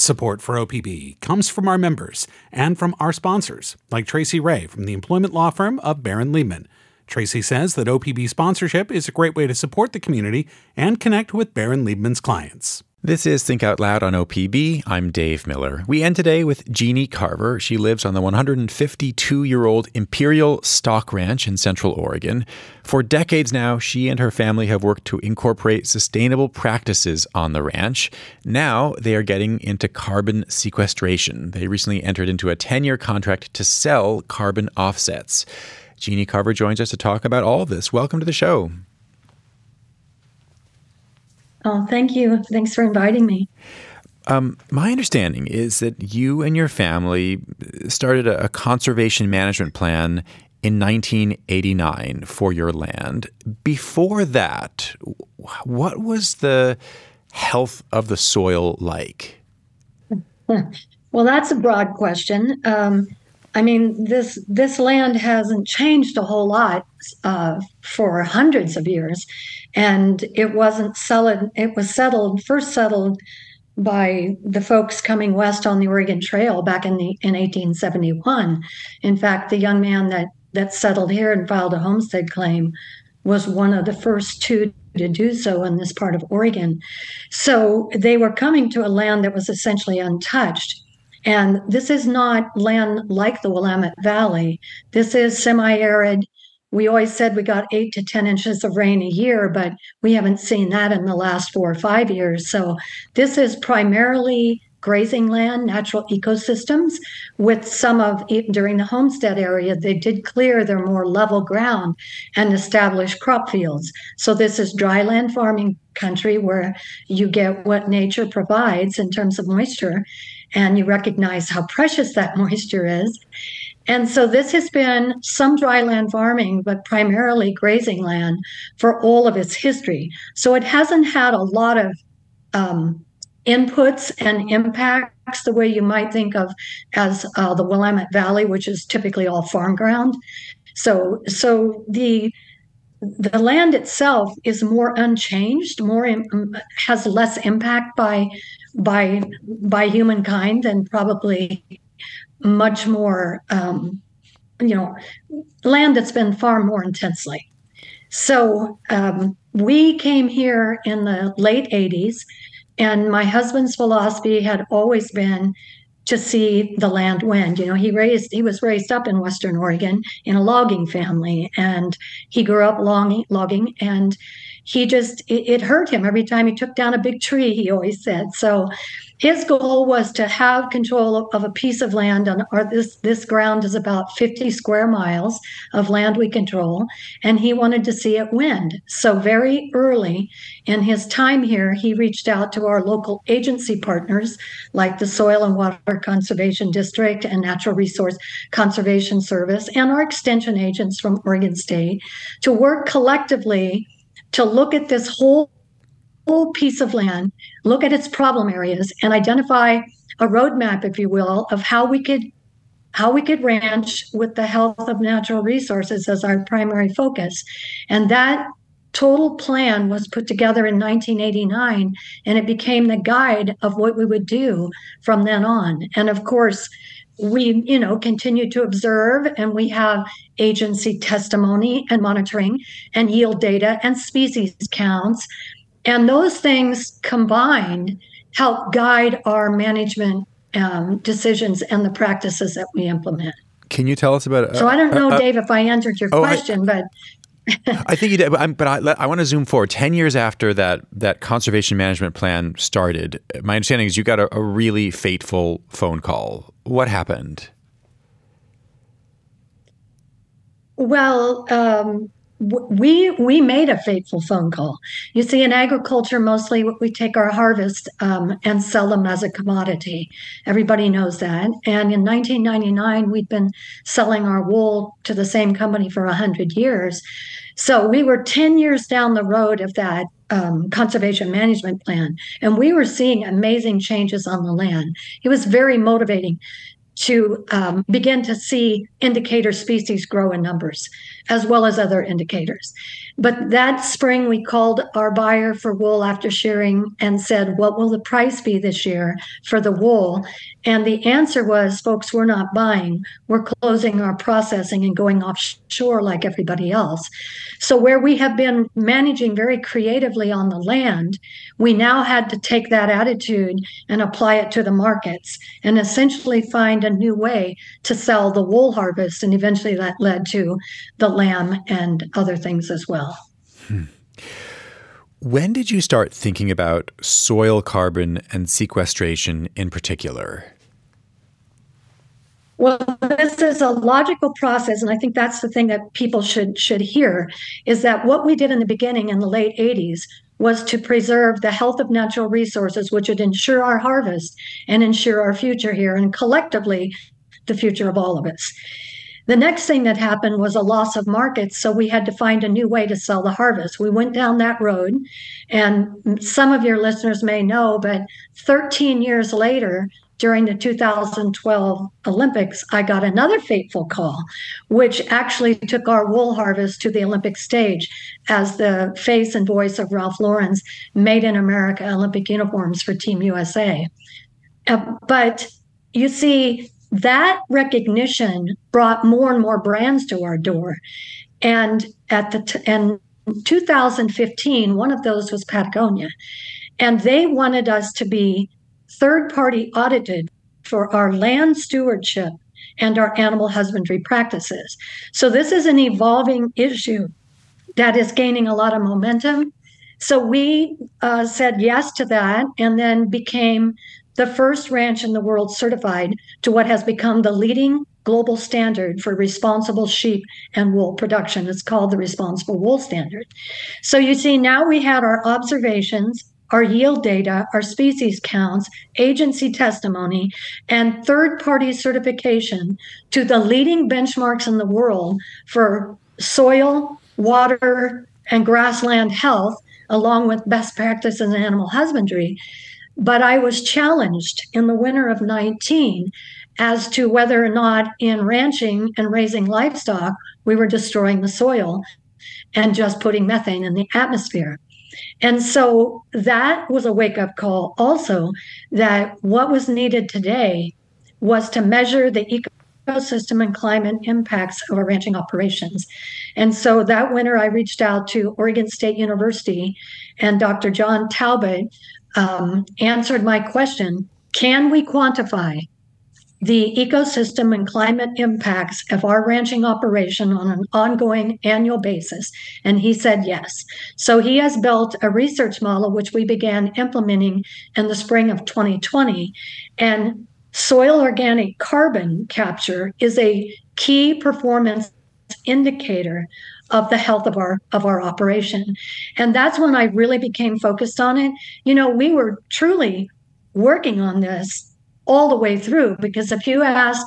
Support for OPB comes from our members and from our sponsors, like Traci Ray from the employment law firm of Barran Liebman. Tracy says that OPB sponsorship is a great way to support the community and connect with Barran Liebman's clients. This is Think Out Loud on OPB. I'm Dave Miller. We end today with Jeanne Carver. She lives on the 152 year old Imperial Stock Ranch in Central Oregon. For decades now, she and her family have worked to incorporate sustainable practices on the ranch. Now they are getting into carbon sequestration. They recently entered into a 10 year contract to sell carbon offsets. Jeanne Carver joins us to talk about all of this. Welcome to the show. Oh, thank you. Thanks for inviting me. Um, my understanding is that you and your family started a, a conservation management plan in 1989 for your land. Before that, what was the health of the soil like? Well, that's a broad question. Um, I mean, this this land hasn't changed a whole lot uh, for hundreds of years, and it wasn't settled. It was settled first settled by the folks coming west on the Oregon Trail back in the in 1871. In fact, the young man that that settled here and filed a homestead claim was one of the first two to do so in this part of Oregon. So they were coming to a land that was essentially untouched and this is not land like the Willamette Valley. This is semi arid. We always said we got eight to 10 inches of rain a year, but we haven't seen that in the last four or five years. So this is primarily grazing land, natural ecosystems, with some of even during the homestead area, they did clear their more level ground and establish crop fields. So this is dry land farming country where you get what nature provides in terms of moisture and you recognize how precious that moisture is. And so this has been some dry land farming, but primarily grazing land for all of its history. So it hasn't had a lot of um, inputs and impacts the way you might think of as uh, the Willamette Valley, which is typically all farm ground. So, so the the land itself is more unchanged, more has less impact by by by humankind and probably much more um, you know land that's been far more intensely so um, we came here in the late 80s and my husband's philosophy had always been to see the land win. You know, he raised he was raised up in Western Oregon in a logging family, and he grew up logging, and he just it, it hurt him every time he took down a big tree. He always said so his goal was to have control of a piece of land on or this this ground is about 50 square miles of land we control and he wanted to see it wind so very early in his time here he reached out to our local agency partners like the soil and water conservation district and natural resource conservation service and our extension agents from oregon state to work collectively to look at this whole whole piece of land, look at its problem areas, and identify a roadmap, if you will, of how we could how we could ranch with the health of natural resources as our primary focus. And that total plan was put together in 1989 and it became the guide of what we would do from then on. And of course, we you know continue to observe and we have agency testimony and monitoring and yield data and species counts and those things combined help guide our management um, decisions and the practices that we implement. Can you tell us about? Uh, so I don't know, uh, uh, Dave, if I answered your oh, question, I, but I think you did. But, but I, I, want to zoom forward. Ten years after that that conservation management plan started, my understanding is you got a, a really fateful phone call. What happened? Well, um, we we made a fateful phone call. You see, in agriculture, mostly we take our harvest um, and sell them as a commodity. Everybody knows that. And in 1999, we'd been selling our wool to the same company for 100 years. So we were 10 years down the road of that um, conservation management plan, and we were seeing amazing changes on the land. It was very motivating to um, begin to see indicator species grow in numbers, as well as other indicators. But that spring, we called our buyer for wool after shearing and said, What will the price be this year for the wool? And the answer was, Folks, we're not buying. We're closing our processing and going offshore like everybody else. So, where we have been managing very creatively on the land, we now had to take that attitude and apply it to the markets and essentially find a new way to sell the wool harvest. And eventually that led to the lamb and other things as well. Hmm. When did you start thinking about soil carbon and sequestration in particular? Well, this is a logical process, and I think that's the thing that people should should hear is that what we did in the beginning in the late 80s was to preserve the health of natural resources, which would ensure our harvest and ensure our future here, and collectively the future of all of us. The next thing that happened was a loss of markets, so we had to find a new way to sell the harvest. We went down that road, and some of your listeners may know, but 13 years later, during the 2012 Olympics, I got another fateful call, which actually took our wool harvest to the Olympic stage as the face and voice of Ralph Lauren's Made in America Olympic uniforms for Team USA. Uh, but you see, that recognition brought more and more brands to our door. And at the t- and 2015, one of those was Patagonia. And they wanted us to be third party audited for our land stewardship and our animal husbandry practices. So, this is an evolving issue that is gaining a lot of momentum. So, we uh, said yes to that and then became the first ranch in the world certified to what has become the leading global standard for responsible sheep and wool production. It's called the Responsible Wool Standard. So, you see, now we had our observations our yield data, our species counts, agency testimony, and third party certification to the leading benchmarks in the world for soil, water, and grassland health, along with best practices in animal husbandry. But I was challenged in the winter of 19 as to whether or not in ranching and raising livestock, we were destroying the soil and just putting methane in the atmosphere. And so that was a wake up call also that what was needed today was to measure the ecosystem and climate impacts of our ranching operations. And so that winter, I reached out to Oregon State University, and Dr. John Talbot um, answered my question Can we quantify the ecosystem and climate impacts of our ranching operation on an ongoing annual basis? And he said yes. So he has built a research model, which we began implementing in the spring of 2020. And soil organic carbon capture is a key performance indicator of the health of our of our operation and that's when i really became focused on it you know we were truly working on this all the way through. Because if you ask,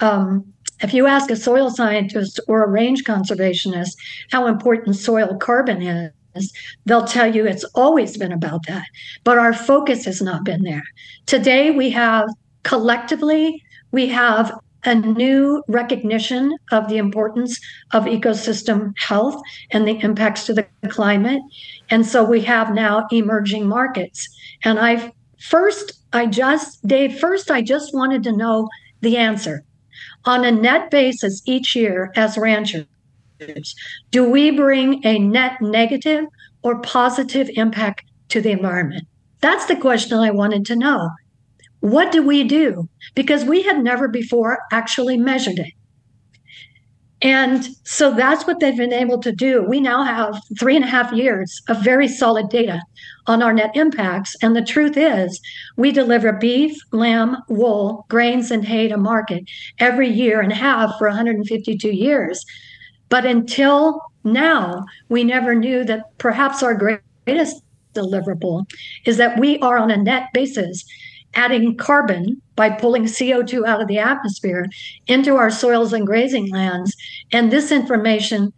um, if you ask a soil scientist or a range conservationist how important soil carbon is, they'll tell you it's always been about that. But our focus has not been there. Today, we have collectively, we have a new recognition of the importance of ecosystem health and the impacts to the climate. And so we have now emerging markets. And I've first I just, Dave, first, I just wanted to know the answer. On a net basis each year as ranchers, do we bring a net negative or positive impact to the environment? That's the question I wanted to know. What do we do? Because we had never before actually measured it. And so that's what they've been able to do. We now have three and a half years of very solid data on our net impacts. And the truth is, we deliver beef, lamb, wool, grains, and hay to market every year and have for 152 years. But until now, we never knew that perhaps our greatest deliverable is that we are on a net basis adding carbon by pulling CO2 out of the atmosphere into our soils and grazing lands. And this information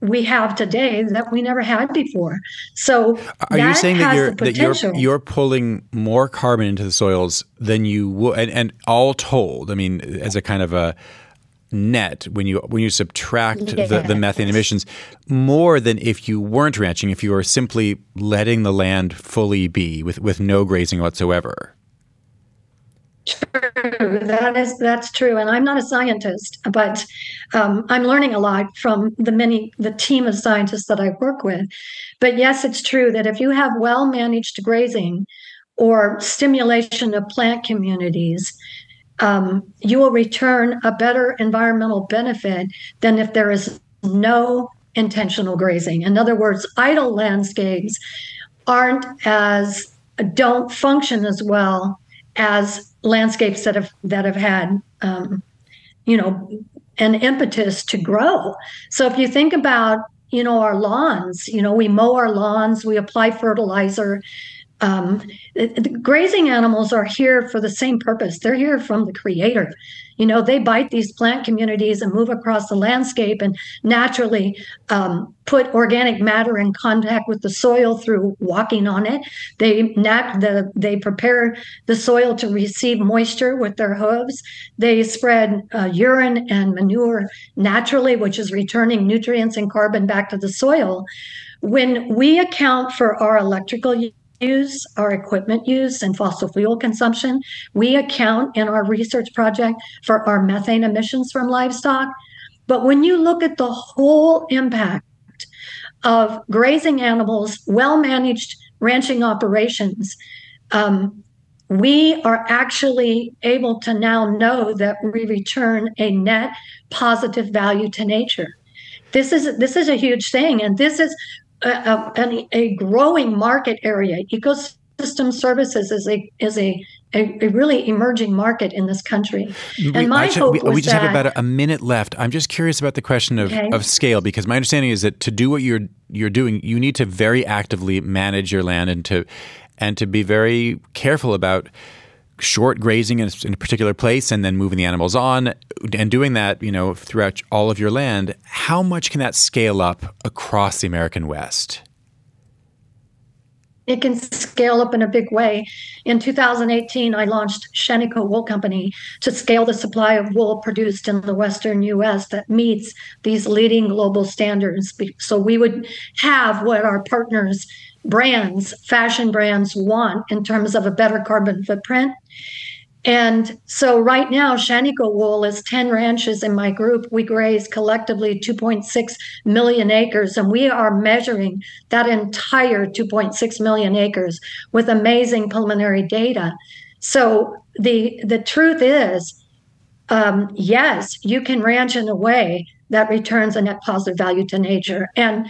we have today that we never had before. So are you saying that you're that you're you're pulling more carbon into the soils than you would, and, and all told? I mean, as a kind of a net when you when you subtract yes. the, the methane emissions more than if you weren't ranching if you were simply letting the land fully be with with no grazing whatsoever True, that is that's true, and I'm not a scientist, but um, I'm learning a lot from the many the team of scientists that I work with. But yes, it's true that if you have well managed grazing or stimulation of plant communities, um, you will return a better environmental benefit than if there is no intentional grazing. In other words, idle landscapes aren't as don't function as well as landscapes that have that have had um, you know an impetus to grow. So if you think about you know our lawns, you know we mow our lawns, we apply fertilizer, um, the grazing animals are here for the same purpose. They're here from the creator. You know, they bite these plant communities and move across the landscape and naturally um, put organic matter in contact with the soil through walking on it. They nat- the, they prepare the soil to receive moisture with their hooves. They spread uh, urine and manure naturally, which is returning nutrients and carbon back to the soil. When we account for our electrical use, our equipment use, and fossil fuel consumption. We account in our research project for our methane emissions from livestock. But when you look at the whole impact of grazing animals, well managed ranching operations, um, we are actually able to now know that we return a net positive value to nature. This is this is a huge thing, and this is a, a, a growing market area. Ecosystem services is a is a a, a, really emerging market in this country. And my Actually, hope we, was we just that, have about a minute left. I'm just curious about the question of, Okay. of scale because my understanding is that to do what you're you're doing, you need to very actively manage your land and to and to be very careful about short grazing in a, in a particular place and then moving the animals on and doing that, you know, throughout all of your land. How much can that scale up across the American West? It can scale up in a big way. In 2018, I launched Shaniko Wool Company to scale the supply of wool produced in the Western US that meets these leading global standards. So we would have what our partners, brands, fashion brands want in terms of a better carbon footprint. And so right now, Shaniko Wool is 10 ranches in my group. We graze collectively 2.6 million acres, and we are measuring that entire 2.6 million acres with amazing preliminary data. So the the truth is, um, yes, you can ranch in a way that returns a net positive value to nature. And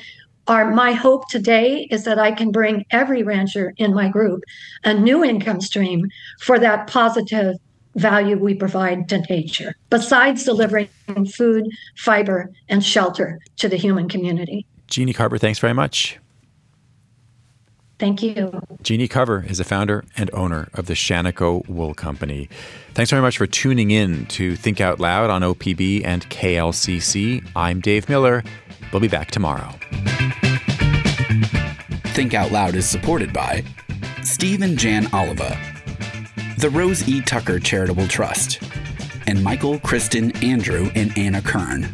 our my hope today is that I can bring every rancher in my group a new income stream for that positive value we provide to nature, besides delivering food, fiber, and shelter to the human community. Jeanne Carver, thanks very much. Thank you. Jeanne Carver is the founder and owner of the Shaniko Wool Company. Thanks very much for tuning in to Think Out Loud on OPB and KLCC. I'm Dave Miller. We'll be back tomorrow. Think Out Loud is supported by Steve and Jan Oliva, the Rose E. Tucker Charitable Trust, and Michael, Kristen, Andrew, and Anna Kern.